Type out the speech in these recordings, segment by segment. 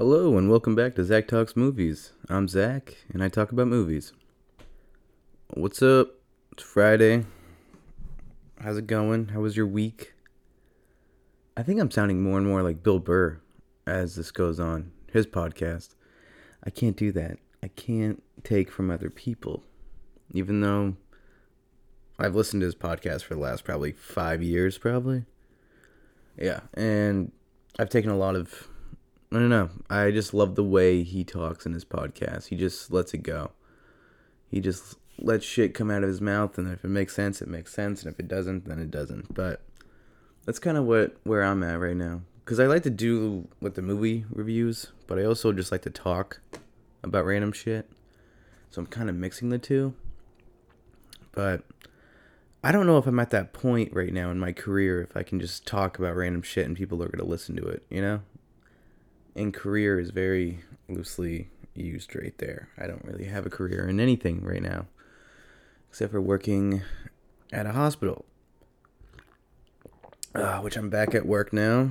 Hello and welcome back to Zach Talks Movies. I'm Zach and I talk about movies. What's up? It's Friday. How's it going? How was your week? I think I'm sounding more and more like Bill Burr as this goes on, his podcast. I can't do that. I can't take from other people. Even though I've listened to his podcast for the last probably five years, probably. Yeah, and I've taken a lot of I don't know. I just love the way he talks in his podcast. He just lets it go. He just lets shit come out of his mouth, and if it makes sense, it makes sense, and if it doesn't, then it doesn't. But that's kind of what where I'm at right now. Cause I like to do with the movie reviews, but I also just like to talk about random shit. So I'm kind of mixing the two. But I don't know if I'm at that point right now in my career if I can just talk about random shit and people are going to listen to it, you know? And career is very loosely used right there. I don't really have a career in anything right now, except for working at a hospital, uh, which I'm back at work now.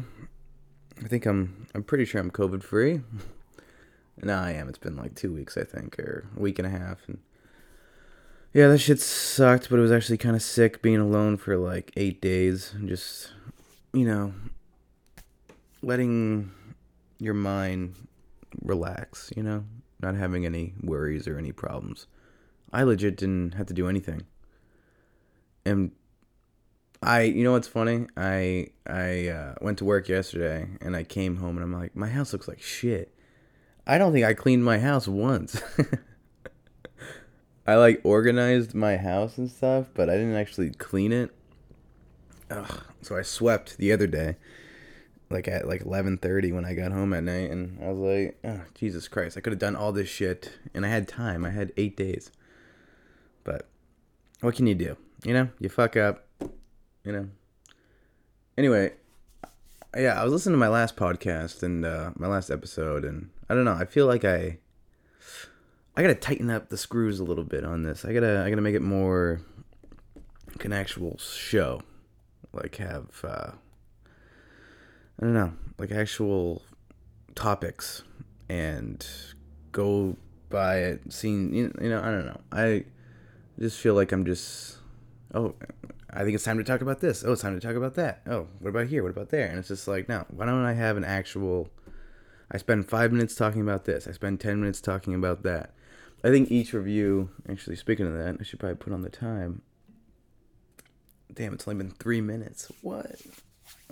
I think I'm. I'm pretty sure I'm COVID free. no, I am. It's been like two weeks, I think, or a week and a half, and yeah, that shit sucked. But it was actually kind of sick being alone for like eight days and just, you know, letting your mind relax, you know, not having any worries or any problems. I legit didn't have to do anything. And I, you know what's funny? I I uh, went to work yesterday and I came home and I'm like, my house looks like shit. I don't think I cleaned my house once. I like organized my house and stuff, but I didn't actually clean it. Ugh. So I swept the other day like at like 11:30 when I got home at night and I was like, oh, Jesus Christ, I could have done all this shit and I had time. I had 8 days. But what can you do? You know, you fuck up, you know. Anyway, yeah, I was listening to my last podcast and uh, my last episode and I don't know, I feel like I I got to tighten up the screws a little bit on this. I got to I got to make it more like an actual show. Like have uh I don't know, like actual topics and go by it, seeing, you know, I don't know. I just feel like I'm just, oh, I think it's time to talk about this. Oh, it's time to talk about that. Oh, what about here? What about there? And it's just like, no, why don't I have an actual, I spend five minutes talking about this. I spend 10 minutes talking about that. I think each review, actually, speaking of that, I should probably put on the time. Damn, it's only been three minutes. What?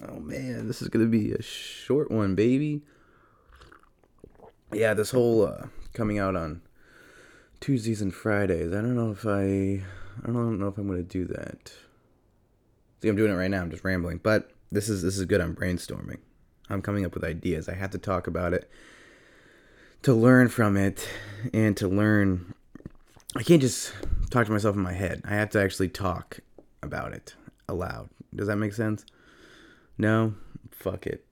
Oh man, this is gonna be a short one, baby. Yeah, this whole uh, coming out on Tuesdays and Fridays. I don't know if I, I don't know if I'm gonna do that. See, I'm doing it right now. I'm just rambling, but this is this is good. I'm brainstorming. I'm coming up with ideas. I have to talk about it to learn from it and to learn. I can't just talk to myself in my head. I have to actually talk about it aloud. Does that make sense? No, fuck it.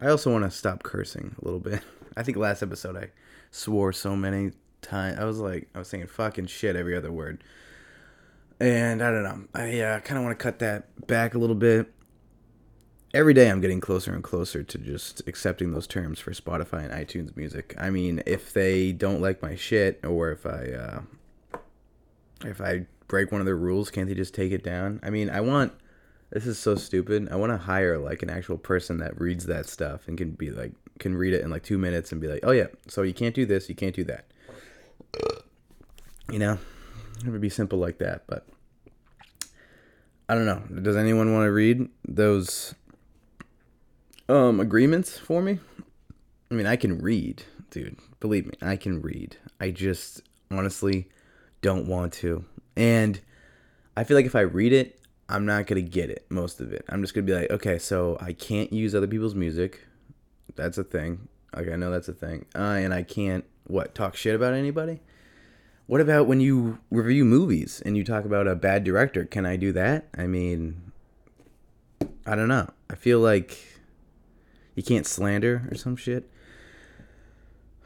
I also want to stop cursing a little bit. I think last episode I swore so many times. I was like, I was saying fucking shit every other word. And I don't know. I uh, kind of want to cut that back a little bit. Every day I'm getting closer and closer to just accepting those terms for Spotify and iTunes music. I mean, if they don't like my shit or if I uh, if I break one of their rules, can't they just take it down? I mean, I want this is so stupid. I want to hire like an actual person that reads that stuff and can be like can read it in like 2 minutes and be like, "Oh yeah, so you can't do this, you can't do that." You know? It would be simple like that, but I don't know. Does anyone want to read those um agreements for me? I mean, I can read, dude. Believe me, I can read. I just honestly don't want to. And I feel like if I read it, I'm not gonna get it most of it. I'm just gonna be like, okay, so I can't use other people's music. That's a thing. Like I know that's a thing. Uh, and I can't what talk shit about anybody. What about when you review movies and you talk about a bad director? Can I do that? I mean, I don't know. I feel like you can't slander or some shit.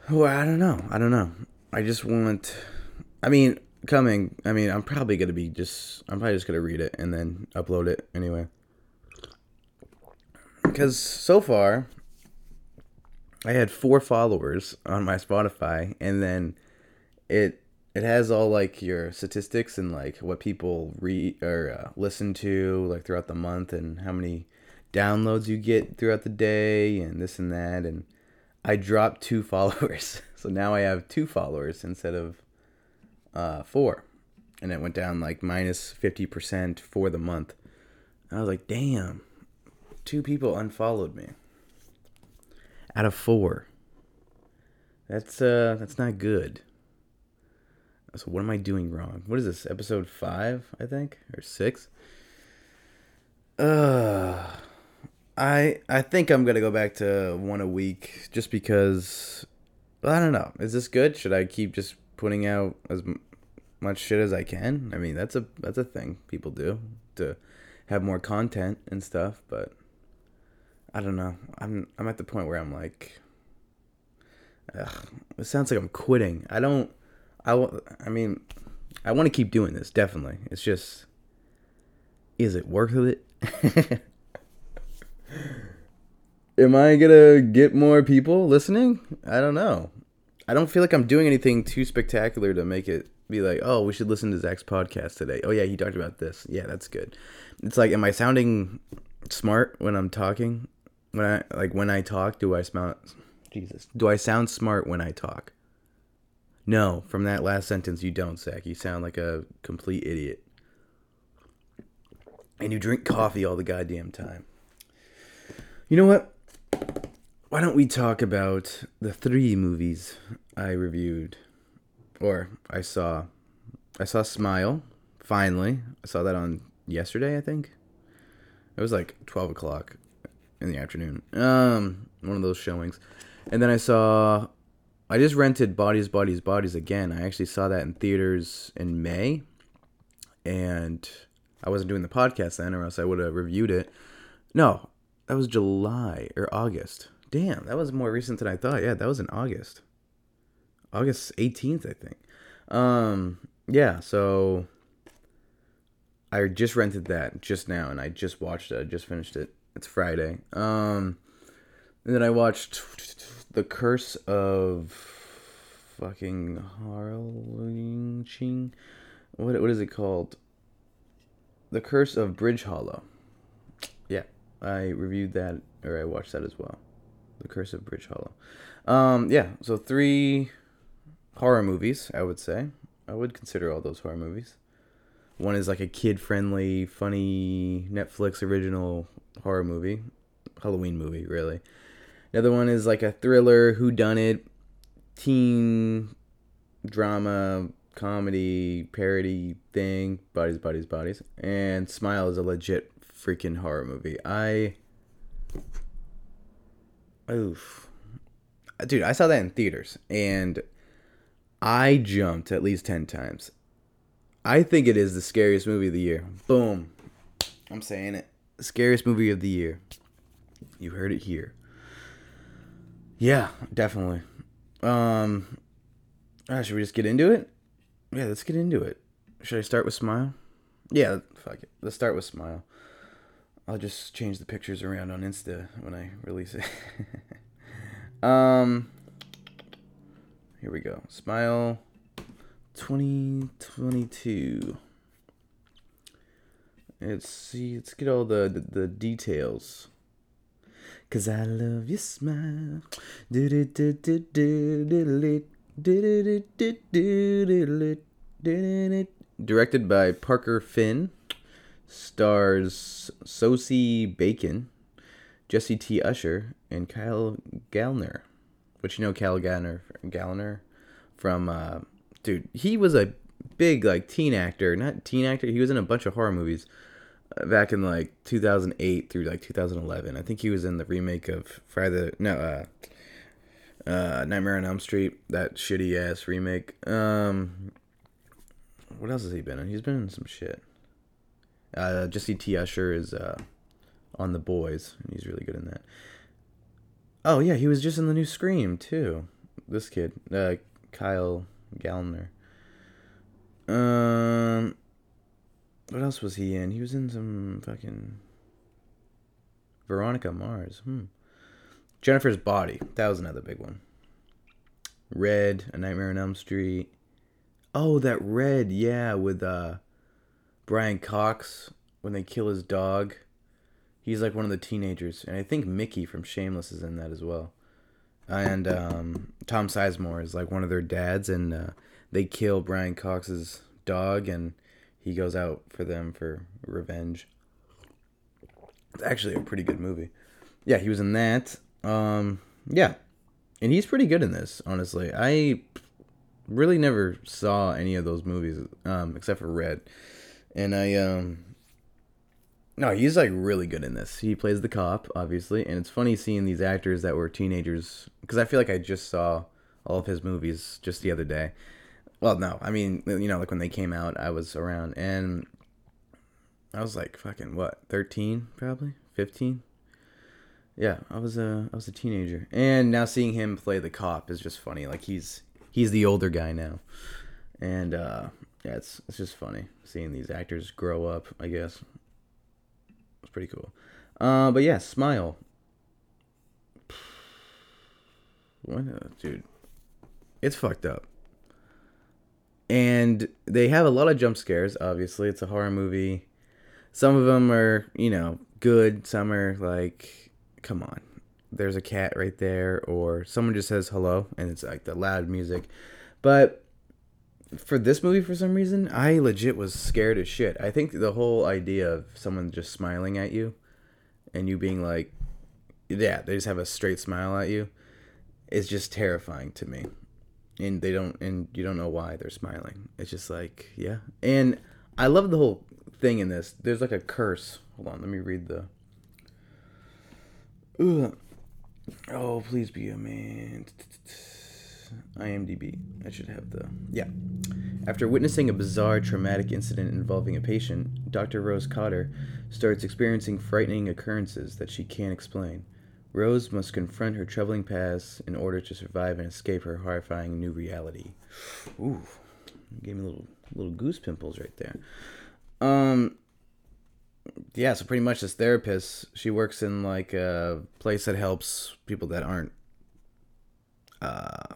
Well, I don't know. I don't know. I just want. I mean, coming. I mean, I'm probably gonna be just. I'm probably just gonna read it and then upload it anyway. Because so far, I had four followers on my Spotify, and then it it has all like your statistics and like what people read or uh, listen to like throughout the month and how many downloads you get throughout the day and this and that and I dropped two followers. So now I have two followers instead of uh, four. And it went down like minus 50% for the month. I was like, damn, two people unfollowed me out of four. That's uh that's not good. So what am I doing wrong? What is this? Episode five, I think, or six. Uh, I I think I'm gonna go back to one a week just because I don't know. Is this good? Should I keep just putting out as much shit as I can? I mean, that's a that's a thing people do to have more content and stuff, but I don't know. I'm I'm at the point where I'm like ugh, it sounds like I'm quitting. I don't I, I mean, I want to keep doing this, definitely. It's just, is it worth it? Am I going to get more people listening? I don't know. I don't feel like I'm doing anything too spectacular to make it be like, oh, we should listen to Zach's podcast today. Oh, yeah, he talked about this. Yeah, that's good. It's like, am I sounding smart when I'm talking? When I, like, when I talk, do I smell, Jesus, do I sound smart when I talk? No, from that last sentence, you don't, Zach. You sound like a complete idiot. And you drink coffee all the goddamn time. You know what? Why don't we talk about the three movies I reviewed? Or I saw. I saw Smile, finally. I saw that on yesterday, I think. It was like 12 o'clock in the afternoon. Um, one of those showings. And then I saw I just rented Bodies, Bodies, Bodies again. I actually saw that in theaters in May, and I wasn't doing the podcast then, or else I would have reviewed it. No, that was July or August. Damn, that was more recent than I thought. Yeah, that was in August. August 18th, I think. Um, yeah, so I just rented that just now and I just watched it. I just finished it. It's Friday. Um, and then I watched the Curse of fucking Harlingching. What what is it called? The Curse of Bridge Hollow. Yeah, I reviewed that or I watched that as well. The Curse of Bridge Hollow. Um, yeah, so three horror movies, I would say. I would consider all those horror movies. One is like a kid-friendly, funny Netflix original horror movie, Halloween movie, really. Another one is like a thriller, who done it, teen drama, comedy, parody thing, bodies, bodies, bodies. And Smile is a legit freaking horror movie. I Oof. Dude, I saw that in theaters and I jumped at least 10 times. I think it is the scariest movie of the year. Boom. I'm saying it. Scariest movie of the year. You heard it here. Yeah, definitely. Um, should we just get into it? Yeah, let's get into it. Should I start with Smile? Yeah, fuck it. Let's start with Smile. I'll just change the pictures around on Insta when I release it. um, here we go. Smile 2022. Let's see. Let's get all the, the, the details. Cause I love your smile. Directed by Parker Finn. Stars Sosie Bacon, Jesse T. Usher, and Kyle Gallner. Which you know Kyle Gallner Gallner from uh dude, he was a big like teen actor, not teen actor, he was in a bunch of horror movies back in like 2008 through like 2011. I think he was in the remake of Friday no uh uh Nightmare on Elm Street, that shitty ass remake. Um what else has he been in? He's been in some shit. Uh Jesse T Usher is uh on The Boys and he's really good in that. Oh yeah, he was just in the new Scream too. This kid, uh Kyle Gallner. Um what else was he in? He was in some fucking Veronica Mars. Hmm. Jennifer's Body. That was another big one. Red, A Nightmare on Elm Street. Oh, that Red, yeah, with uh, Brian Cox when they kill his dog. He's like one of the teenagers, and I think Mickey from Shameless is in that as well. And um, Tom Sizemore is like one of their dads, and uh, they kill Brian Cox's dog, and he goes out for them for revenge. It's actually a pretty good movie. Yeah, he was in that. Um, yeah, and he's pretty good in this. Honestly, I really never saw any of those movies um, except for Red, and I um. No, he's like really good in this. He plays the cop, obviously, and it's funny seeing these actors that were teenagers because I feel like I just saw all of his movies just the other day. Well, no, I mean, you know, like when they came out, I was around, and I was like fucking what, thirteen, probably fifteen. Yeah, I was a I was a teenager, and now seeing him play the cop is just funny. Like he's he's the older guy now, and uh, yeah, it's it's just funny seeing these actors grow up. I guess it's pretty cool. Uh, but yeah, Smile. What, uh, dude? It's fucked up. And they have a lot of jump scares. Obviously, it's a horror movie. Some of them are, you know, good. Some are like, come on, there's a cat right there, or someone just says hello, and it's like the loud music. But for this movie, for some reason, I legit was scared as shit. I think the whole idea of someone just smiling at you, and you being like, yeah, they just have a straight smile at you, is just terrifying to me. And they don't, and you don't know why they're smiling. It's just like, yeah. And I love the whole thing in this. There's like a curse. Hold on, let me read the. Ugh. Oh, please be a man. IMDb. I should have the. Yeah. After witnessing a bizarre traumatic incident involving a patient, Dr. Rose Cotter starts experiencing frightening occurrences that she can't explain. Rose must confront her troubling past in order to survive and escape her horrifying new reality. Ooh, gave me little little goose pimples right there. Um, yeah, so pretty much this therapist, she works in like a place that helps people that aren't, uh,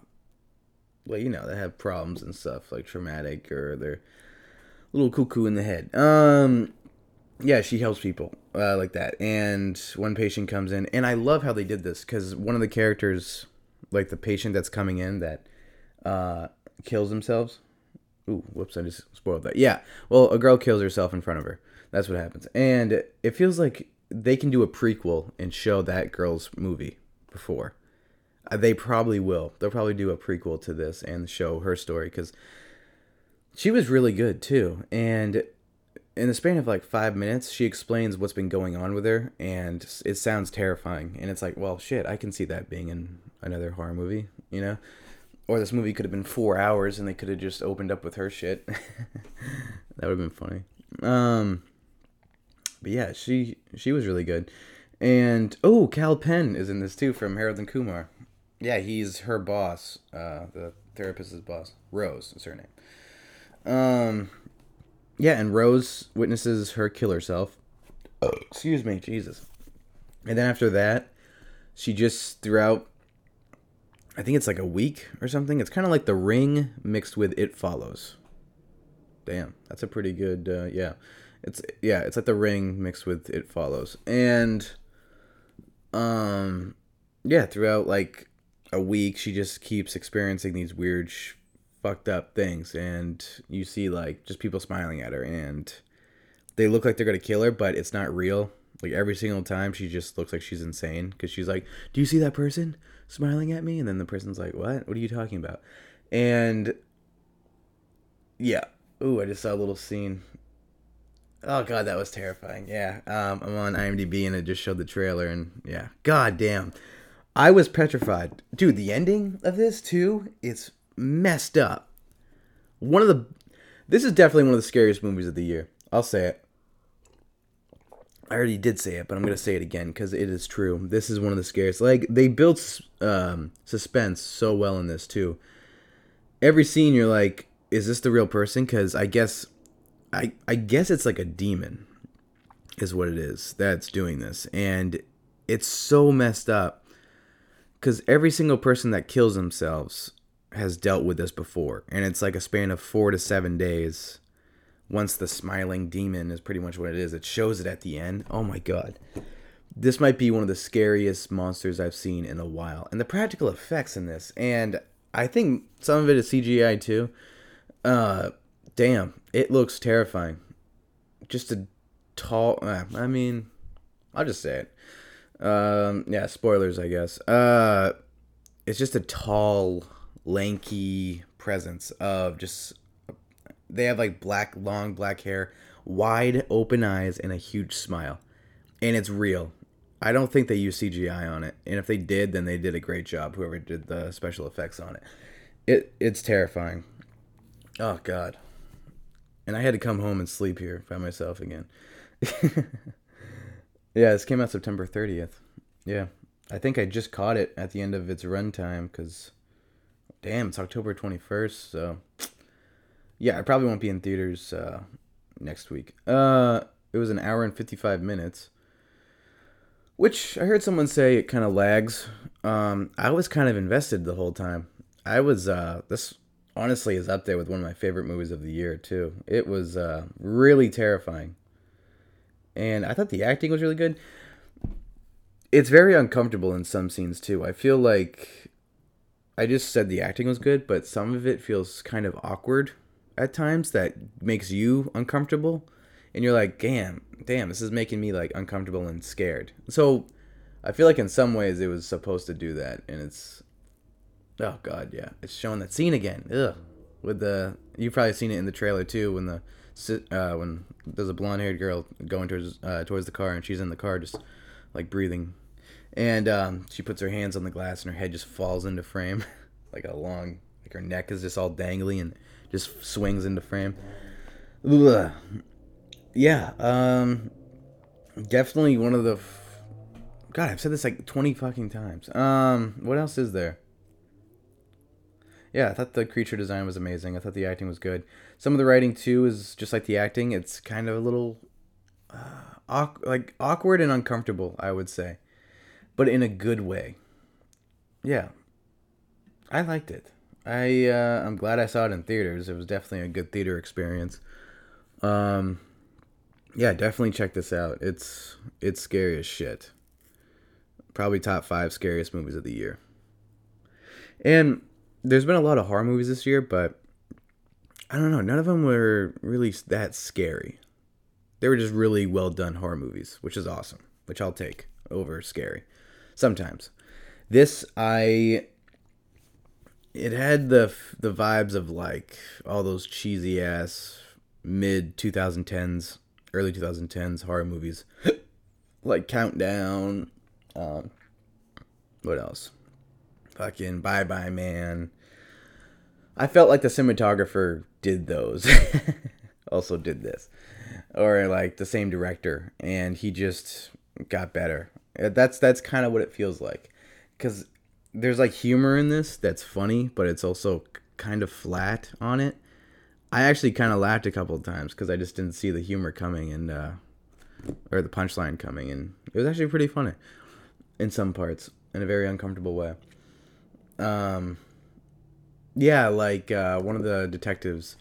well, you know, that have problems and stuff like traumatic or they're a little cuckoo in the head. Um, yeah, she helps people uh, like that. And one patient comes in, and I love how they did this because one of the characters, like the patient that's coming in that uh, kills themselves. Ooh, whoops! I just spoiled that. Yeah, well, a girl kills herself in front of her. That's what happens, and it feels like they can do a prequel and show that girl's movie before. Uh, they probably will. They'll probably do a prequel to this and show her story because she was really good too. And in the span of like five minutes, she explains what's been going on with her, and it sounds terrifying. And it's like, well, shit, I can see that being in another horror movie, you know? Or this movie could have been four hours, and they could have just opened up with her shit. that would have been funny. Um, but yeah, she she was really good. And oh, Kal Penn is in this too from Harold and Kumar. Yeah, he's her boss, uh, the therapist's boss. Rose is her name. Um, yeah, and Rose witnesses her kill herself. Oh, excuse me, Jesus. And then after that, she just throughout I think it's like a week or something. It's kind of like The Ring mixed with It Follows. Damn, that's a pretty good uh, yeah. It's yeah, it's like The Ring mixed with It Follows. And um yeah, throughout like a week she just keeps experiencing these weird sh- fucked up things and you see like just people smiling at her and they look like they're gonna kill her but it's not real. Like every single time she just looks like she's insane because she's like do you see that person smiling at me? And then the person's like what? What are you talking about? And yeah. Ooh i just saw a little scene. Oh god that was terrifying. Yeah um, i'm on imdb and it just showed the trailer and yeah. God damn i was petrified dude the ending of this too it's messed up. One of the this is definitely one of the scariest movies of the year. I'll say it. I already did say it, but I'm gonna say it again because it is true. This is one of the scariest. Like they built um, suspense so well in this too. Every scene, you're like, "Is this the real person?" Because I guess, I I guess it's like a demon, is what it is that's doing this, and it's so messed up because every single person that kills themselves has dealt with this before, and it's like a span of four to seven days. Once the smiling demon is pretty much what it is, it shows it at the end. Oh my god. This might be one of the scariest monsters I've seen in a while. And the practical effects in this, and I think some of it is CGI too. Uh, damn, it looks terrifying. Just a tall. Uh, I mean, I'll just say it. Um, yeah, spoilers, I guess. Uh, it's just a tall, lanky presence of just. They have like black, long black hair, wide open eyes, and a huge smile, and it's real. I don't think they use CGI on it, and if they did, then they did a great job. Whoever did the special effects on it, it it's terrifying. Oh God, and I had to come home and sleep here by myself again. yeah, this came out September 30th. Yeah, I think I just caught it at the end of its runtime because, damn, it's October 21st. So, yeah, I probably won't be in theaters uh, next week. Uh, it was an hour and 55 minutes, which I heard someone say it kind of lags. Um, I was kind of invested the whole time. I was uh, this honestly is up there with one of my favorite movies of the year too. It was uh, really terrifying and I thought the acting was really good. It's very uncomfortable in some scenes too. I feel like I just said the acting was good, but some of it feels kind of awkward at times that makes you uncomfortable and you're like, "Damn, damn, this is making me like uncomfortable and scared." So, I feel like in some ways it was supposed to do that and it's oh god, yeah. It's showing that scene again. Ugh. With the you've probably seen it in the trailer too when the uh, when there's a blonde haired girl going towards uh, towards the car and she's in the car just like breathing, and um, she puts her hands on the glass and her head just falls into frame, like a long like her neck is just all dangly and just swings into frame. Ugh. Yeah, um, definitely one of the. F- God, I've said this like twenty fucking times. Um, what else is there? yeah, I thought the creature design was amazing. I thought the acting was good. Some of the writing too is just like the acting. It's kind of a little uh, awk- like awkward and uncomfortable, I would say, but in a good way. Yeah, I liked it. I uh, I'm glad I saw it in theaters. It was definitely a good theater experience. Um, yeah, definitely check this out. It's it's scary as shit. Probably top five scariest movies of the year. And there's been a lot of horror movies this year, but I don't know. None of them were really that scary. They were just really well done horror movies, which is awesome, which I'll take over scary sometimes. This I it had the the vibes of like all those cheesy ass mid 2010s, early 2010s horror movies, like Countdown. Um, what else? Fucking Bye Bye Man. I felt like the cinematographer did those. also did this. Or like the same director and he just got better. Uh, that's that's kind of what it feels like. Cuz there's like humor in this that's funny, but it's also kind of flat on it. I actually kind of laughed a couple of times cuz I just didn't see the humor coming and uh or the punchline coming and it was actually pretty funny in some parts in a very uncomfortable way. Um yeah, like uh, one of the detectives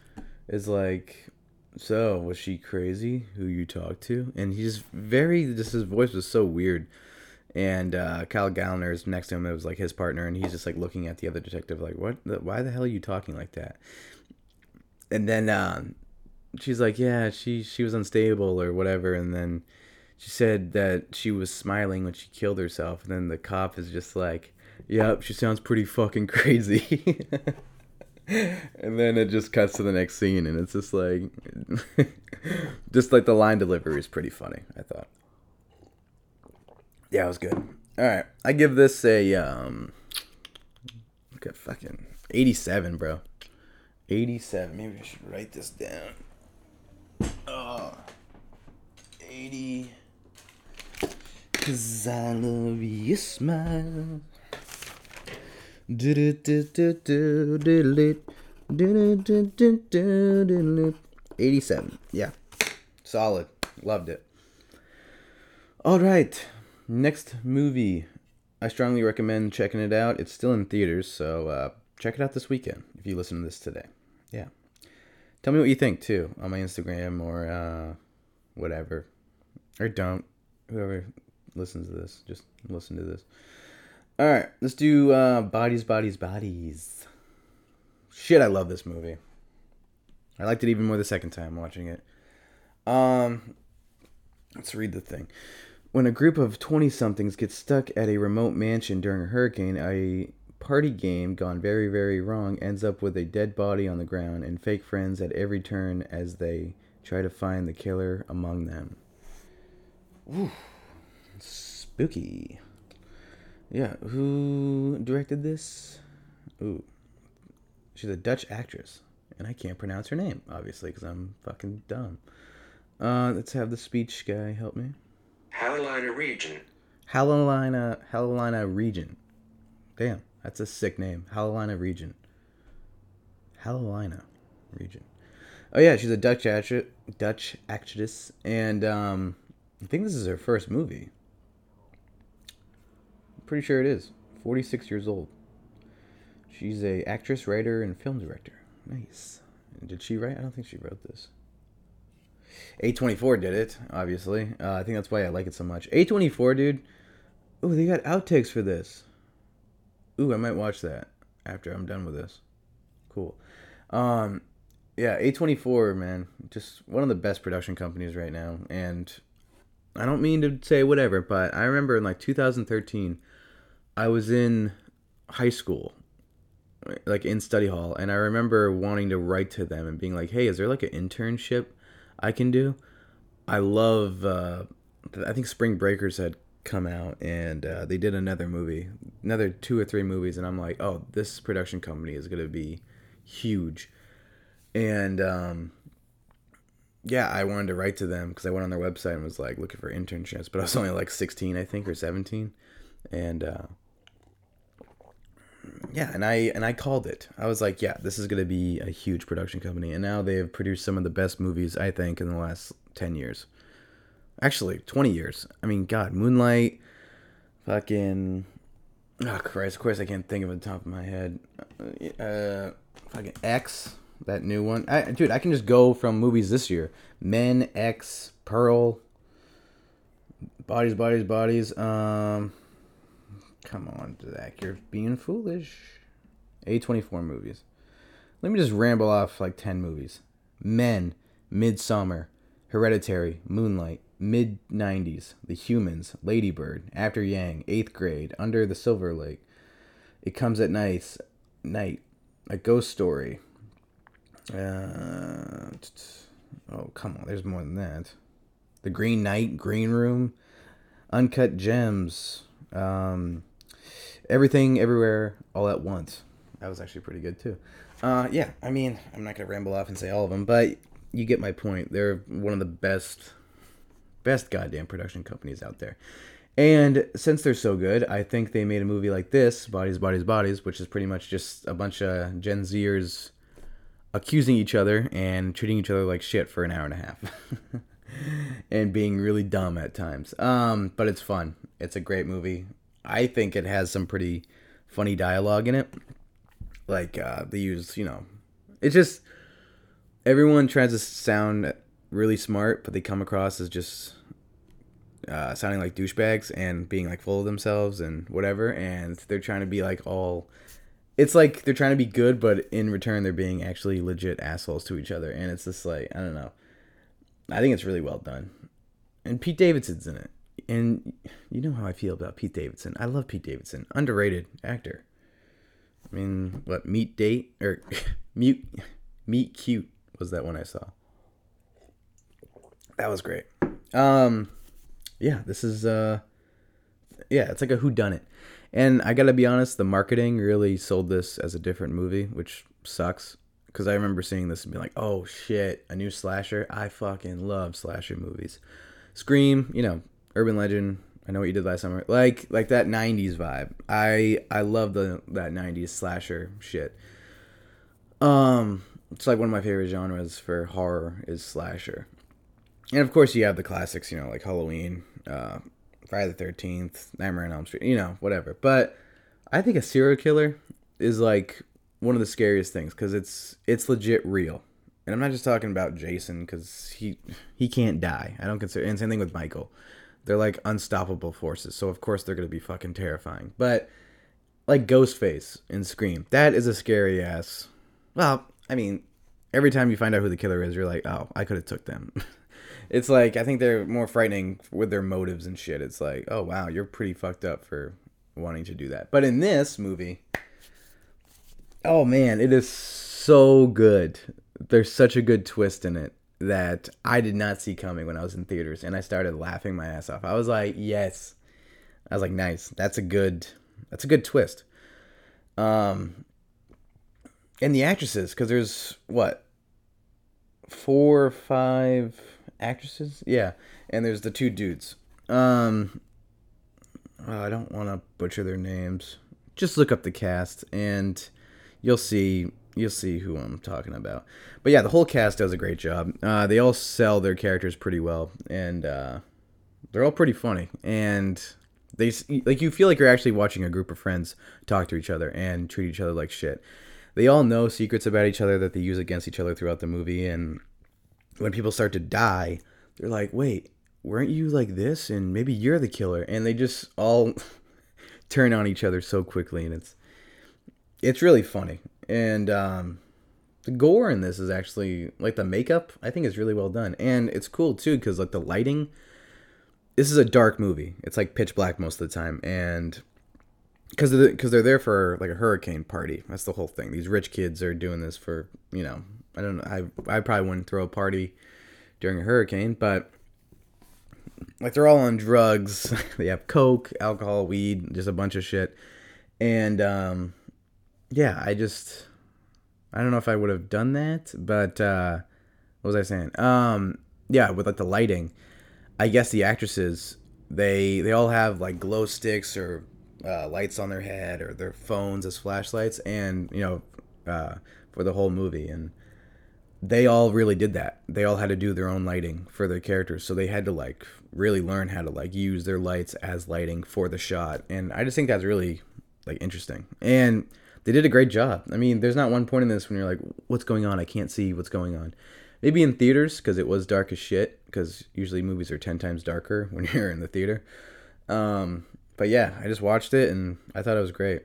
is like, "So was she crazy? Who you talked to?" And he's very just his voice was so weird. And uh, Kyle Gallner is next to him. It was like his partner, and he's just like looking at the other detective, like, "What? The, why the hell are you talking like that?" And then um, she's like, "Yeah, she she was unstable or whatever." And then she said that she was smiling when she killed herself. And then the cop is just like, Yep, she sounds pretty fucking crazy. and then it just cuts to the next scene, and it's just like, just like the line delivery is pretty funny. I thought. Yeah, it was good. All right, I give this a um, look at fucking eighty-seven, bro. Eighty-seven. Maybe I should write this down. Oh, 80. Cause I love your smile. 87. Yeah. Solid. Loved it. All right. Next movie. I strongly recommend checking it out. It's still in theaters, so uh, check it out this weekend if you listen to this today. Yeah. Tell me what you think too on my Instagram or uh, whatever, or don't. Whoever listens to this, just listen to this. All right, let's do uh, bodies, bodies, bodies. Shit, I love this movie. I liked it even more the second time watching it. Um, let's read the thing. When a group of 20 somethings get stuck at a remote mansion during a hurricane, a party game gone very, very wrong ends up with a dead body on the ground and fake friends at every turn as they try to find the killer among them. Ooh, spooky. Yeah, who directed this? Ooh, she's a Dutch actress, and I can't pronounce her name, obviously, because I'm fucking dumb. Uh, let's have the speech guy help me. Carolina region. Halolina, Halolina region. Damn, that's a sick name. Halolina region. Halolina region. Oh yeah, she's a Dutch actress, Dutch actress, and um, I think this is her first movie. Pretty sure it is. Forty six years old. She's a actress, writer, and film director. Nice. Did she write? I don't think she wrote this. A24 did it, obviously. Uh, I think that's why I like it so much. A24, dude. Ooh, they got outtakes for this. Ooh, I might watch that after I'm done with this. Cool. Um, yeah, A24, man, just one of the best production companies right now. And I don't mean to say whatever, but I remember in like 2013, I was in high school, like in study hall, and I remember wanting to write to them and being like, hey, is there like an internship I can do? I love, uh, I think Spring Breakers had come out and uh, they did another movie, another two or three movies, and I'm like, oh, this production company is gonna be huge, and um, yeah, I wanted to write to them because I went on their website and was like looking for internships, but I was only like 16, I think, or 17, and uh, yeah, and I and I called it. I was like, yeah, this is gonna be a huge production company, and now they have produced some of the best movies I think in the last 10 years. Actually, 20 years. I mean, God, Moonlight, fucking. Oh, Christ, of course I can't think of it the top of my head. Uh, fucking X, that new one. I, dude, I can just go from movies this year Men, X, Pearl, Bodies, Bodies, Bodies. Um, come on, Zach, you're being foolish. A24 movies. Let me just ramble off like 10 movies Men, Midsommar, Hereditary, Moonlight, mid 90s, The Humans, Ladybird, After Yang, 8th Grade, Under the Silver Lake, It Comes at Night, Night, A Ghost Story. Uh, oh, come on, there's more than that. The Green Knight, Green Room, Uncut Gems, um, Everything, Everywhere, All at Once. That was actually pretty good too. Uh, yeah, I mean, I'm not gonna ramble off and say all of them, but you get my point. They're one of the best best goddamn production companies out there. And since they're so good, I think they made a movie like this, Bodies, Bodies, Bodies, which is pretty much just a bunch of Gen Zers accusing each other and treating each other like shit for an hour and a half. and being really dumb at times. Um, but it's fun. It's a great movie. I think it has some pretty funny dialogue in it. Like uh, they use, you know, it's just everyone tries to sound really smart, but they come across as just uh, sounding like douchebags and being like full of themselves and whatever. And they're trying to be like all. It's like they're trying to be good, but in return, they're being actually legit assholes to each other. And it's just like, I don't know. I think it's really well done. And Pete Davidson's in it. And you know how I feel about Pete Davidson. I love Pete Davidson. Underrated actor. I mean, what, Meet Date? Or Mute. Meet Cute was that one I saw. That was great. Um, yeah, this is uh, yeah, it's like a who done it, and I gotta be honest, the marketing really sold this as a different movie, which sucks because I remember seeing this and being like, oh shit, a new slasher. I fucking love slasher movies. Scream, you know, Urban Legend. I know what you did last summer. Like like that '90s vibe. I I love the that '90s slasher shit. Um, it's like one of my favorite genres for horror is slasher and of course you have the classics, you know, like Halloween, uh, Friday the Thirteenth, Nightmare on Elm Street, you know, whatever. But I think a serial killer is like one of the scariest things because it's it's legit real. And I'm not just talking about Jason because he he can't die. I don't consider. And same thing with Michael. They're like unstoppable forces, so of course they're gonna be fucking terrifying. But like Ghostface in Scream, that is a scary ass. Well, I mean, every time you find out who the killer is, you're like, oh, I could have took them. it's like I think they're more frightening with their motives and shit. It's like, oh wow, you're pretty fucked up for wanting to do that. But in this movie, oh man, it is so good. There's such a good twist in it that I did not see coming when I was in theaters, and I started laughing my ass off. I was like, yes. I was like, nice. That's a good. That's a good twist. Um, and the actresses, because there's what four or five actresses, yeah, and there's the two dudes. Um, oh, I don't want to butcher their names. Just look up the cast, and you'll see you'll see who I'm talking about. But yeah, the whole cast does a great job. Uh, they all sell their characters pretty well, and uh, they're all pretty funny. And they like you feel like you're actually watching a group of friends talk to each other and treat each other like shit. They all know secrets about each other that they use against each other throughout the movie, and when people start to die, they're like, "Wait, weren't you like this? And maybe you're the killer." And they just all turn on each other so quickly, and it's it's really funny and um, the gore in this is actually like the makeup i think is really well done. And it's cool too because like the lighting this is a dark movie. It's like pitch black most of the time. And because they're, cause they're there for like a hurricane party. That's the whole thing. These rich kids are doing this for you know i don't know i, I probably wouldn't throw a party during a hurricane but like they're all on drugs. They have coke alcohol weed just a bunch of shit. And um yeah, I just I don't know if I would have done that, but uh, what was I saying? Um, yeah, with like the lighting, I guess the actresses they they all have like glow sticks or uh, lights on their head or their phones as flashlights, and you know, uh, for the whole movie, and they all really did that. They all had to do their own lighting for their characters, so they had to like really learn how to like use their lights as lighting for the shot, and I just think that's really like interesting and they did a great job. I mean, there's not one point in this when you're like, what's going on? I can't see what's going on. Maybe in theaters because it was dark as shit. Because usually movies are ten times darker when you're in the theater. Um, but yeah, I just watched it and I thought it was great.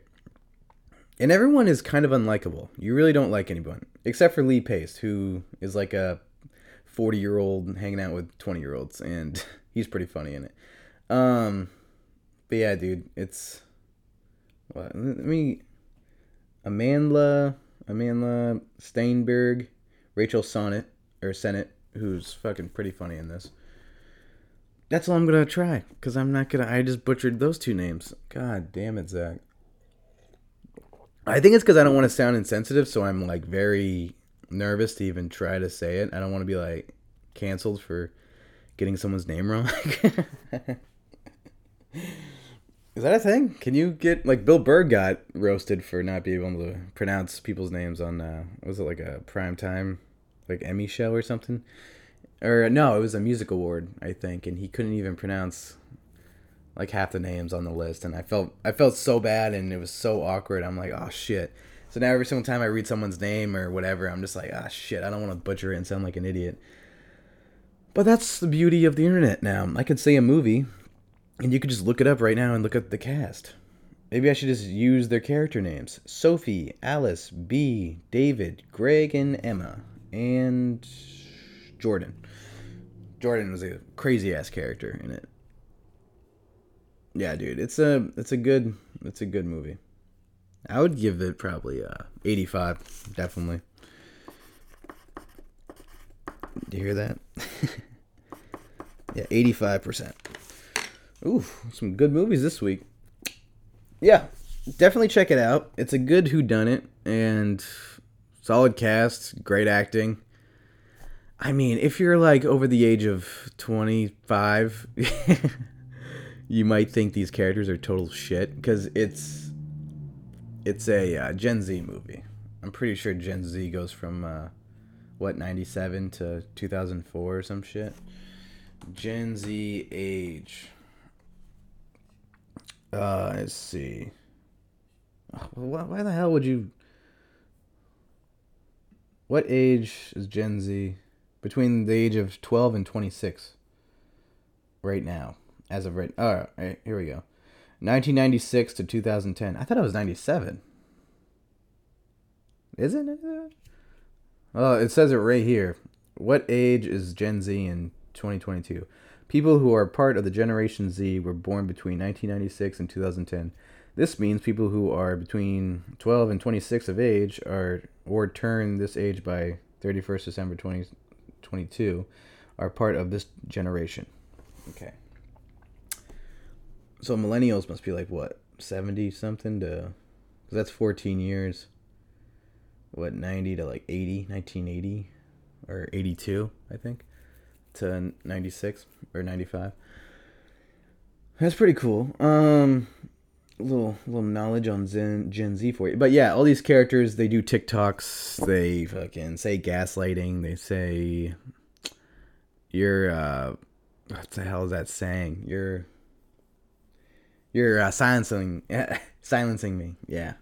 And everyone is kind of unlikable. You really don't like anyone except for Lee Pace, who is like a 40 year old hanging out with 20 year olds, and he's pretty funny in it. Um, but yeah, dude, it's. What? Let me Amandla, Amandla Stenberg, Rachel Sonnet or Sennett, who's fucking pretty funny in this. That's all I'm gonna try, cause I'm not gonna. I just butchered those two names. God damn it, Zach. I think it's because I don't want to sound insensitive, so I'm like very nervous to even try to say it. I don't want to be like canceled for getting someone's name wrong. Is that a thing? Can you get like Bill Burr got roasted for not being able to pronounce people's names on uh was it like a prime time like Emmy show or something? Or no, it was a music award, I think, and he couldn't even pronounce like half the names on the list and I felt I felt so bad and it was so awkward. I'm like, "Oh shit." So now every single time I read someone's name or whatever, I'm just like, "Ah shit, I don't want to butcher it and sound like an idiot." But that's the beauty of the internet now. I can say a movie and you could just look it up right now and look at the cast. Maybe I should just use their character names Sophie, Alice, Bee, David, Greg, and Emma, and Jordan. Jordan was a crazy ass character in it. Yeah, dude, it's a it's a good it's a good movie. I would give it probably uh 85, definitely. Do you hear that? yeah, 85%. Ooh, some good movies this week. Yeah, definitely check it out. It's a good Who Done It and solid cast, great acting. I mean, if you're like over the age of 25, you might think these characters are total shit because it's it's a uh, Gen Z movie. I'm pretty sure Gen Z goes from uh, what 97 to 2004 or some shit. Gen Z age Uh, let's see. Why, the hell would you? What age is Gen Z? Between the age of twelve and twenty six. Right now, as of right. All right, here we go. 1996 to 2010. I thought it was 97. Is it? Oh, it says it right here. What age is Gen Z in 2022? People who are part of the Generation Z were born between 1996 and 2010. This means people who are between 12 and 26 of age are or turn this age by 31st December 2022 are part of this generation. Okay. So millennials must be like what, 70 something to cuz that's 14 years. What, 90 to like 80, 1980 or 82, I think, to 96 or 95. That's pretty cool. Um a little little knowledge on Zen, Gen Z for you. But yeah, all these characters they do TikToks, they fucking say gaslighting, they say you're uh what the hell is that saying? You're you're uh, silencing silencing me. Yeah.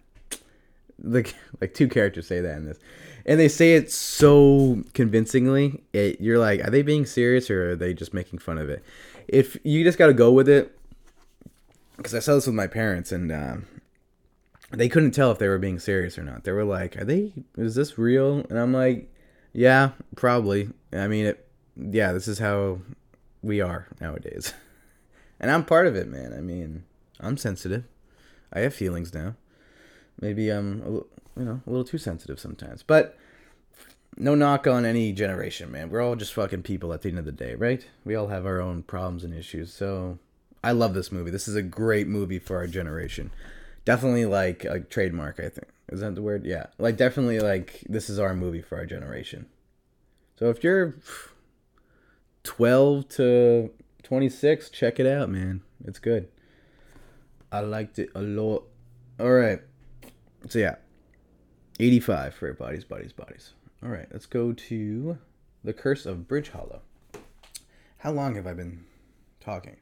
Like like two characters say that in this. And they say it so convincingly. It, you're like, are they being serious or are they just making fun of it? If you just got to go with it because I saw this with my parents and um, they couldn't tell if they were being serious or not. They were like, "Are they? Is this real?" And I'm like, "Yeah, probably. I mean, it. Yeah, this is how we are nowadays." and I'm part of it, man. I mean, I'm sensitive. I have feelings now. Maybe I'm, a, you know, a little too sensitive sometimes. But no knock on any generation, man. We're all just fucking people at the end of the day, right? We all have our own problems and issues. So I love this movie. This is a great movie for our generation. Definitely like a trademark, I think. Is that the word? Yeah. Like definitely like this is our movie for our generation. So if you're 12 to 26, check it out, man. It's good. I liked it a lot. All right. So yeah. 85 for bodies, bodies, bodies. All right, let's go to The Curse of Bridge Hollow. How long have I been talking?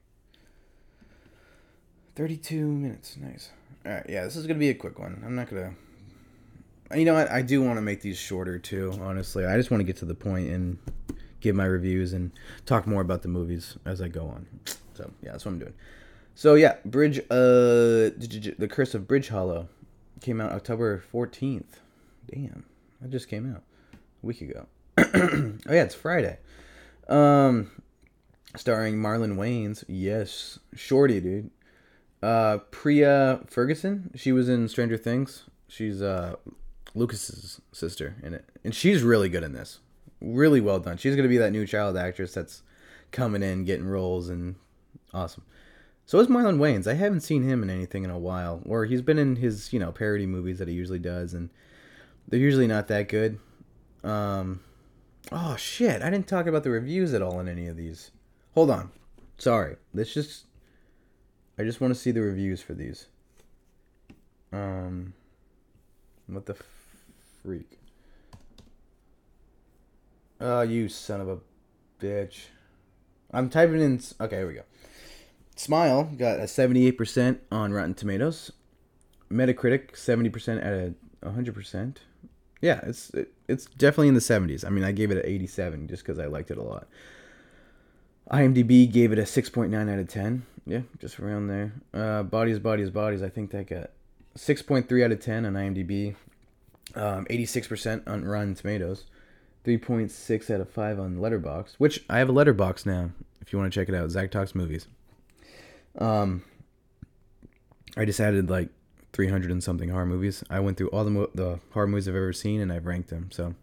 32 minutes. Nice. All right, yeah, this is going to be a quick one. I'm not going to. You know what? I do want to make these shorter too, honestly. I just want to get to the point and give my reviews and talk more about the movies as I go on. So, yeah, that's what I'm doing. So, yeah, Bridge, uh, The Curse of Bridge Hollow came out October 14th. Damn, that just came out a week ago. oh, yeah, it's Friday. Um, starring Marlon Wayans. Yes, Shorty, dude. Uh, Priah Ferguson. She was in Stranger Things. She's uh Lucas's sister in it, and she's really good in this. Really well done. She's gonna be that new child actress that's coming in, getting roles, and awesome. So is Marlon Wayans. I haven't seen him in anything in a while, or he's been in his you know parody movies that he usually does, and they're usually not that good. Um, oh shit! I didn't talk about the reviews at all in any of these. Hold on. Sorry. Let's just I just want to see the reviews for these. Um, what the freak? Oh, you son of a bitch! I'm typing in. Okay, here we go. Smile got a 78% on Rotten Tomatoes. Metacritic 70% out of 100%. Yeah, it's it, it's definitely in the 70s. I mean, I gave it an 87 just because I liked it a lot. IMDb gave it a 6.9 out of 10. Yeah, just around there. Uh, bodies, bodies, bodies. I think that got 6.3 out of 10 on IMDb. Um, 86% on Rotten Tomatoes. 3.6 out of 5 on Letterboxd, which I have a Letterboxd now. If you want to check it out, Zach Talks Movies. Um, I just added like 300 and something horror movies. I went through all the mo- the horror movies I've ever seen and I've ranked them. So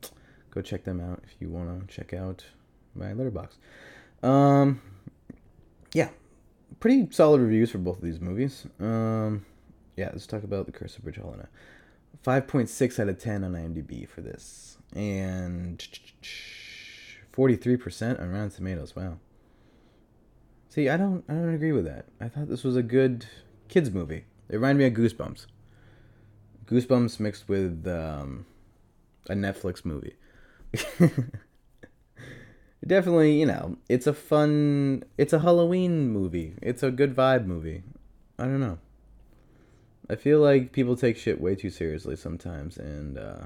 go check them out if you want to check out my Letterboxd. Um, yeah, pretty solid reviews for both of these movies. Um, yeah, let's talk about The Curse of Bridge Hollow now. 5.6 out of 10 on IMDb for this. And 43% on Rotten Tomatoes. Wow. See, I don't I don't agree with that. I thought this was a good kids movie. It reminded me of Goosebumps. Goosebumps mixed with um, a Netflix movie. Definitely, you know, it's a fun, it's a Halloween movie. It's a good vibe movie. I don't know. I feel like people take shit way too seriously sometimes, and uh,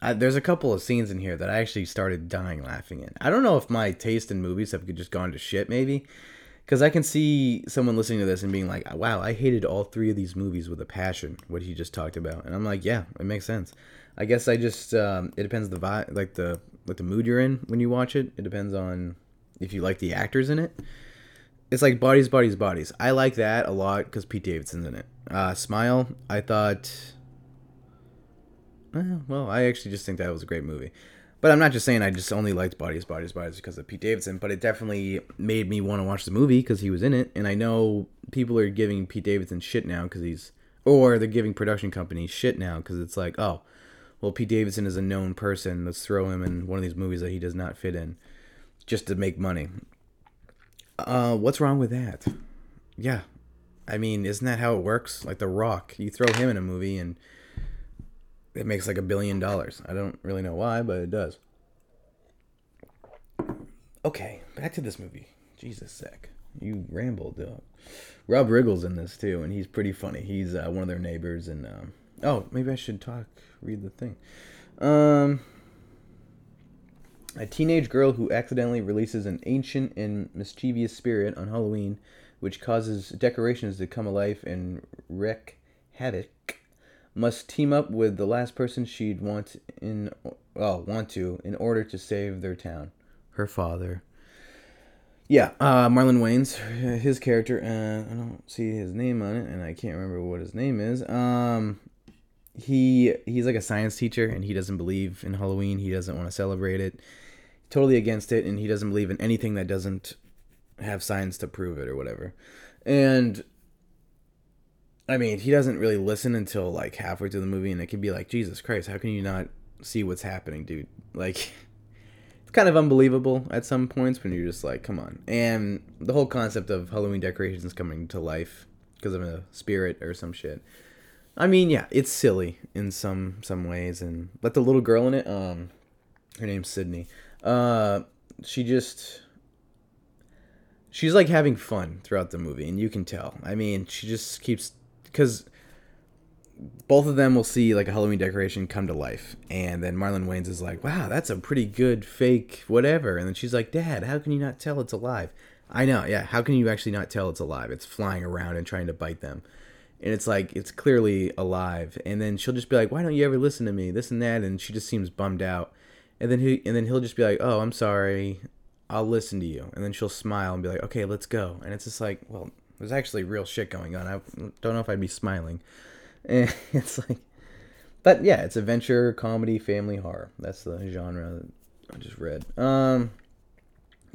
I, there's a couple of scenes in here that I actually started dying laughing in. I don't know if my taste in movies have just gone to shit, maybe, because I can see someone listening to this and being like, "Wow, I hated all three of these movies with a passion." What he just talked about, and I'm like, "Yeah, it makes sense." I guess I just um, it depends the vibe, like the like the mood you're in when you watch it. It depends on if you like the actors in it. It's like bodies, bodies, bodies. I like that a lot because Pete Davidson's in it. Uh, Smile, I thought. Eh, well, I actually just think that was a great movie. But I'm not just saying I just only liked Bodies, Bodies, Bodies because of Pete Davidson, but it definitely made me want to watch the movie because he was in it. And I know people are giving Pete Davidson shit now because he's, or they're giving production companies shit now because it's like, oh, well, Pete Davidson is a known person. Let's throw him in one of these movies that he does not fit in just to make money. Uh, what's wrong with that? Yeah. I mean, isn't that how it works? Like The Rock, you throw him in a movie and it makes like a billion dollars. I don't really know why, but it does. Okay, back to this movie. Jesus sec. You rambled, dog. Rob Riggle's in this too, and he's pretty funny. He's uh, one of their neighbors, and um, oh, maybe I should talk, read the thing. Um, a teenage girl who accidentally releases an ancient and mischievous spirit on Halloween, which causes decorations to come alive and wreak havoc, must team up with the last person she'd want in well want to in order to save their town, her father. Yeah, uh, Marlon Wayans, his character. Uh, I don't see his name on it, and I can't remember what his name is. Um, he he's like a science teacher, and he doesn't believe in Halloween. He doesn't want to celebrate it. Totally against it, and he doesn't believe in anything that doesn't have science to prove it or whatever. And I mean, he doesn't really listen until like halfway through the movie, and it can be like, Jesus Christ, how can you not see what's happening, dude? Like it's kind of unbelievable at some points when you're just like, come on. And the whole concept of Halloween decorations coming to life because of a spirit or some shit. I mean, yeah, it's silly in some some ways, and but the little girl in it, um, her name's Sydney. Uh, she just she's like having fun throughout the movie, and you can tell. I mean, she just keeps because both of them will see like a Halloween decoration come to life, and then Marlon Wayans is like, "Wow, that's a pretty good fake whatever," and then she's like, "Dad, how can you not tell it's alive?" I know, yeah. How can you actually not tell it's alive? It's flying around and trying to bite them, and it's like it's clearly alive. And then she'll just be like, "Why don't you ever listen to me?" This and that, and she just seems bummed out. And then he and then he'll just be like, "Oh, I'm sorry, I'll listen to you." And then she'll smile and be like, "Okay, let's go." And it's just like, well, there's actually real shit going on. I don't know if I'd be smiling. And it's like, but yeah, it's adventure, comedy, family, horror. That's the genre that I just read. Um,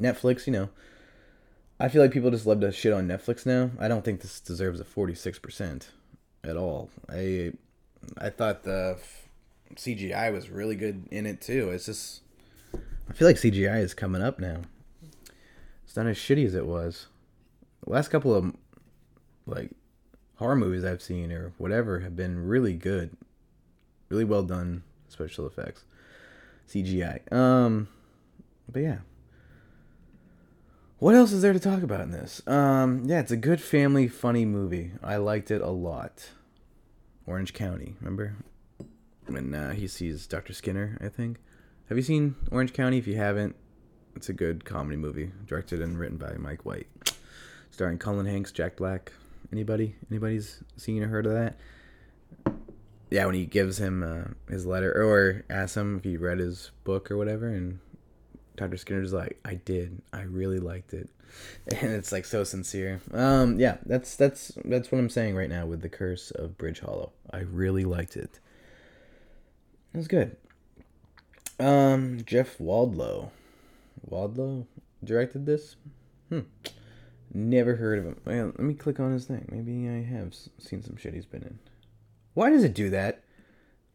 Netflix, you know, I feel like people just love to shit on Netflix now. I don't think this deserves a forty six percent at all. I I thought the CGI was really good in it too. It's just I feel like CGI is coming up now. It's not as shitty as it was. The last couple of like horror movies I've seen or whatever have been really good, really well done special effects, CGI. Um, but yeah. What else is there to talk about in this? Um, yeah, it's a good family funny movie. I liked it a lot. Orange County, remember? When uh, he sees Dr. Skinner, I think. Have you seen Orange County? If you haven't, it's a good comedy movie, directed and written by Mike White, starring Colin Hanks, Jack Black, Anybody? Anybody's seen or heard of that? Yeah, when he gives him uh, his letter or asks him if he read his book or whatever, and Dr. Skinner's like, "I did. I really liked it," and it's like so sincere. Um, yeah, that's that's that's what I'm saying right now with the Curse of Bridge Hollow. I really liked it. It was good. Um, Jeff Wadlow, Wadlow directed this. Hmm. Never heard of him. Well, let me click on his thing. Maybe I have seen some shit he's been in. Why does it do that?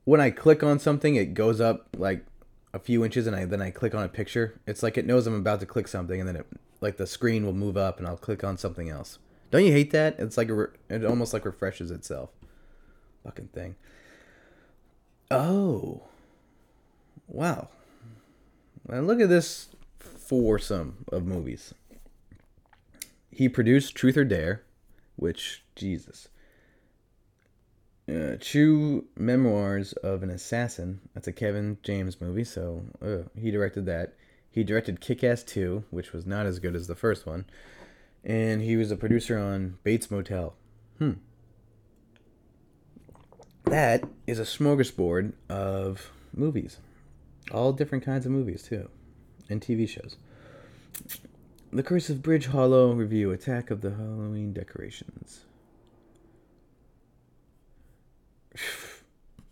When I click on something, it goes up like a few inches, and I then I click on a picture. It's like it knows I'm about to click something, and then it like the screen will move up, and I'll click on something else. Don't you hate that? It's like re- it almost like refreshes itself. Fucking thing. Oh. Wow. And look at this foursome of movies he produced Truth or Dare, which Jesus, Uh, Memoirs of an Assassin. That's a Kevin James movie, so uh, he directed that. He directed Kick Ass 2, which was not as good as the first one. And he was a producer on Bates Motel. Hmm. That is a smorgasbord of movies. All different kinds of movies, too. And TV shows. The Curse of Bridge Hollow review Attack of the Halloween Decorations.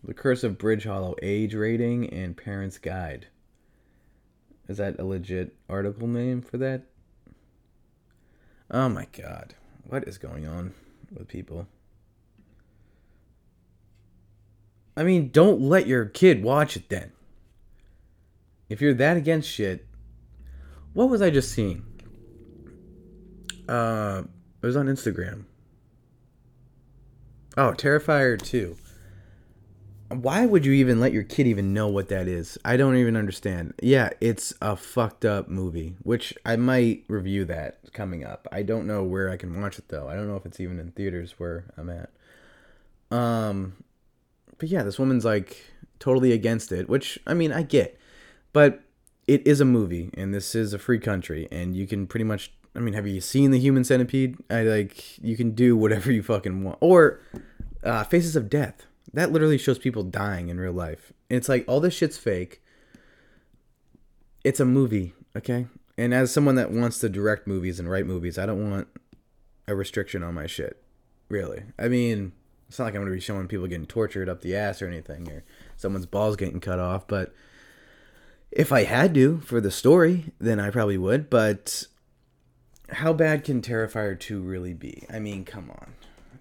The Curse of Bridge Hollow Age Rating and Parents Guide. Is that a legit article name for that? Oh my god. What is going on with people? I mean, don't let your kid watch it then. If you're that against shit, what was I just seeing? Uh, it was on Instagram. Oh, Terrifier 2. Why would you even let your kid even know what that is? I don't even understand. Yeah, it's a fucked up movie, which I might review that coming up. I don't know where I can watch it though. I don't know if it's even in theaters where I'm at. Um but yeah, this woman's like totally against it, which I mean, I get. But it is a movie and this is a free country and you can pretty much I mean, have you seen the human centipede? I like you can do whatever you fucking want. Or uh, Faces of Death. That literally shows people dying in real life. And it's like all this shit's fake. It's a movie, okay? And as someone that wants to direct movies and write movies, I don't want a restriction on my shit. Really. I mean, it's not like I'm going to be showing people getting tortured up the ass or anything or someone's balls getting cut off, but if I had to for the story, then I probably would, but how bad can Terrifier 2 really be? I mean, come on.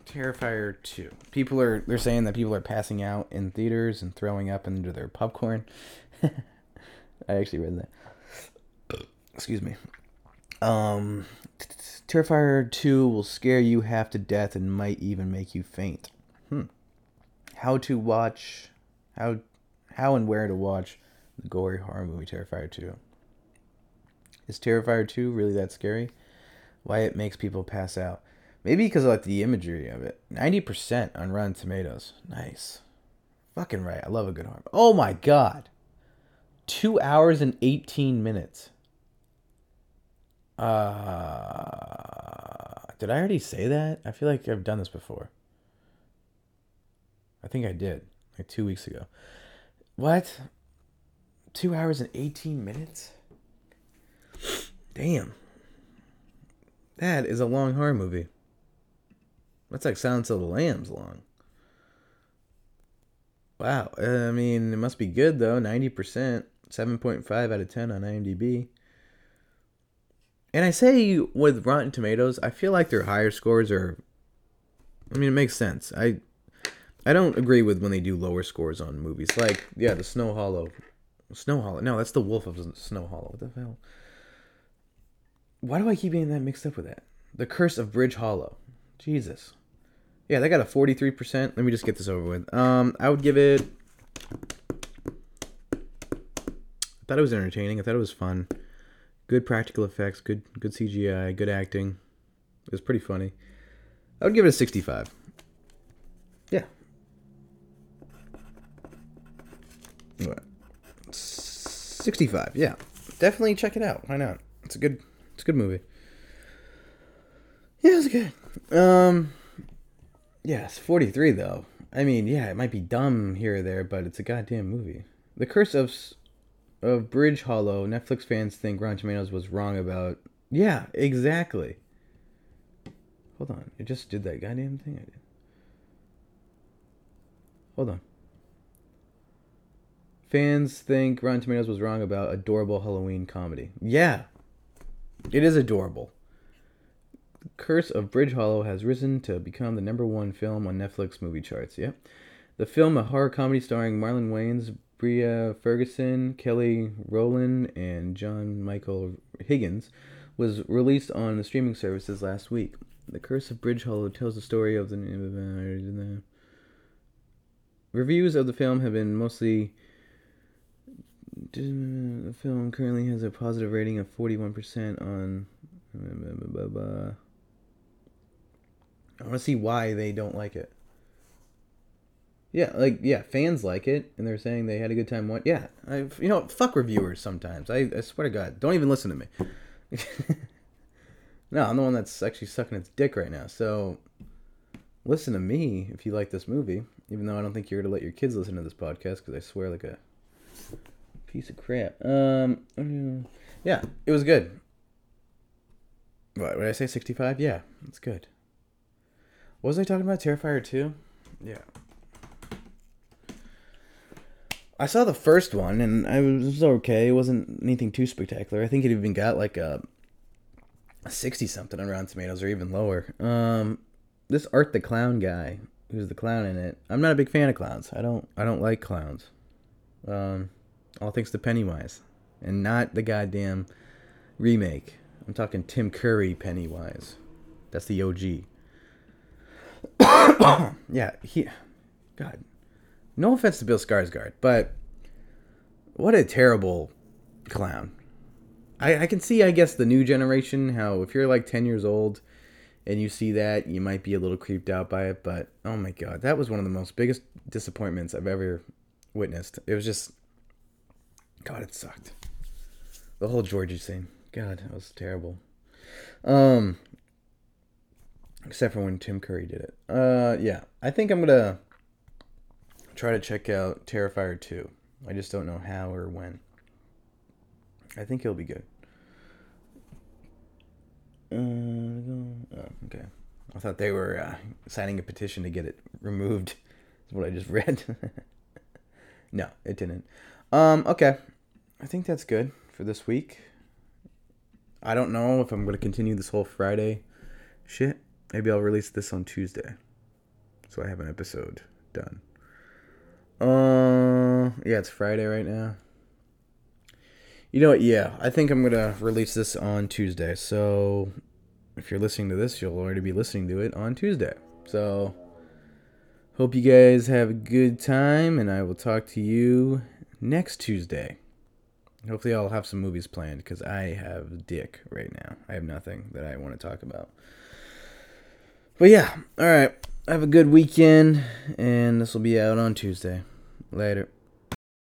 Terrifier 2. People are they're saying that people are passing out in theaters and throwing up into their popcorn. I actually read that. Excuse me. Um Terrifier 2 will scare you half to death and might even make you faint. Hmm. How to watch how how and where to watch the gory horror movie Terrifier 2. Is Terrifier 2 really that scary? Why it makes people pass out? Maybe because of like the imagery of it. 90% on Rotten Tomatoes. Nice. Fucking right. I love a good horror. Oh my god. 2 hours and 18 minutes. Uh Did I already say that? I feel like I've done this before. I think I did. Like 2 weeks ago. What? 2 hours and 18 minutes? Damn. That is a long horror movie. That's like Silence of the Lambs long. Wow. Uh, I mean, it must be good though. 90%, 7.5 out of 10 on IMDb. And I say with Rotten Tomatoes, I feel like their higher scores are I mean, it makes sense. I I don't agree with when they do lower scores on movies. Like, yeah, the Snow Hollow. Snow Hollow. No, that's the Wolf of Snow Hollow. What the hell? Why do I keep getting that mixed up with that? The Curse of Bridge Hollow. Jesus. Yeah, they got a 43%. Let me just get this over with. Um, I would give it. I thought it was entertaining. I thought it was fun. Good practical effects, good good CGI, good acting. It was pretty funny. I would give it a 65. Yeah. What? 65. Yeah. Definitely check it out. Why not? It's a good it's a good movie. Yeah, it's good. Um, yeah, it's 43 though. I mean, yeah, it might be dumb here or there, but it's a goddamn movie. The Curse of of Bridge Hollow. Netflix fans think Rotten Tomatoes was wrong about. Yeah, exactly. Hold on, it just did that goddamn thing I did. Hold on. Fans think Rotten Tomatoes was wrong about adorable Halloween comedy. Yeah, it is adorable. Curse of Bridge Hollow has risen to become the number one film on Netflix movie charts. Yep. The film, a horror comedy starring Marlon Wayans, Priah Ferguson, Kelly Rowland, and John Michael Higgins, was released on the streaming services last week. The Curse of Bridge Hollow tells the story of the. Reviews of the film have been mostly the film currently has a positive rating of 41% on. I want to see why they don't like it. Yeah, like yeah, fans like it, and they're saying they had a good time. What? Yeah, I you know fuck reviewers sometimes. I, I swear to God, don't even listen to me. no, I'm the one that's actually sucking its dick right now. So listen to me if you like this movie, even though I don't think you're gonna let your kids listen to this podcast because I swear like a piece of crap. Um, yeah, it was good. What did I say? Sixty-five? Yeah, it's good. Was I talking about? Terrifier two? Yeah. I saw the first one and I was, okay. It wasn't anything too spectacular. I think it even got like a, a sixty something on Rotten Tomatoes or even lower. Um, this Art the Clown guy, who's the clown in it, I'm not a big fan of clowns. I don't I don't like clowns. Um, all thanks to Pennywise, and not the goddamn remake. I'm talking Tim Curry Pennywise. That's the OG. yeah, he. God, no offense to Bill Skarsgård, but what a terrible clown. I, I can see, I guess, the new generation how if you're like ten years old and you see that, you might be a little creeped out by it. But oh my god, that was one of the most biggest disappointments I've ever witnessed. It was just, God, it sucked. The whole Georgie scene, God, that was terrible. Um, except for when Tim Curry did it. Uh, yeah, I think I'm gonna try to check out Terrifier 2. I just don't know how or when. I think it'll be good. Uh, oh, okay. I thought they were uh, signing a petition to get it removed. Is what I just read. no, it didn't. Um, okay. I think that's good for this week. I don't know if I'm going to continue this whole Friday shit. Maybe I'll release this on Tuesday. So I have an episode done. Uh, yeah, it's Friday right now. You know what? Yeah, I think I'm gonna release this on Tuesday. So if you're listening to this, you'll already be listening to it on Tuesday. So hope you guys have a good time, and I will talk to you next Tuesday. Hopefully, I'll have some movies planned because I have dick right now. I have nothing that I want to talk about. But yeah, all right. Have a good weekend, and this will be out on Tuesday. Later.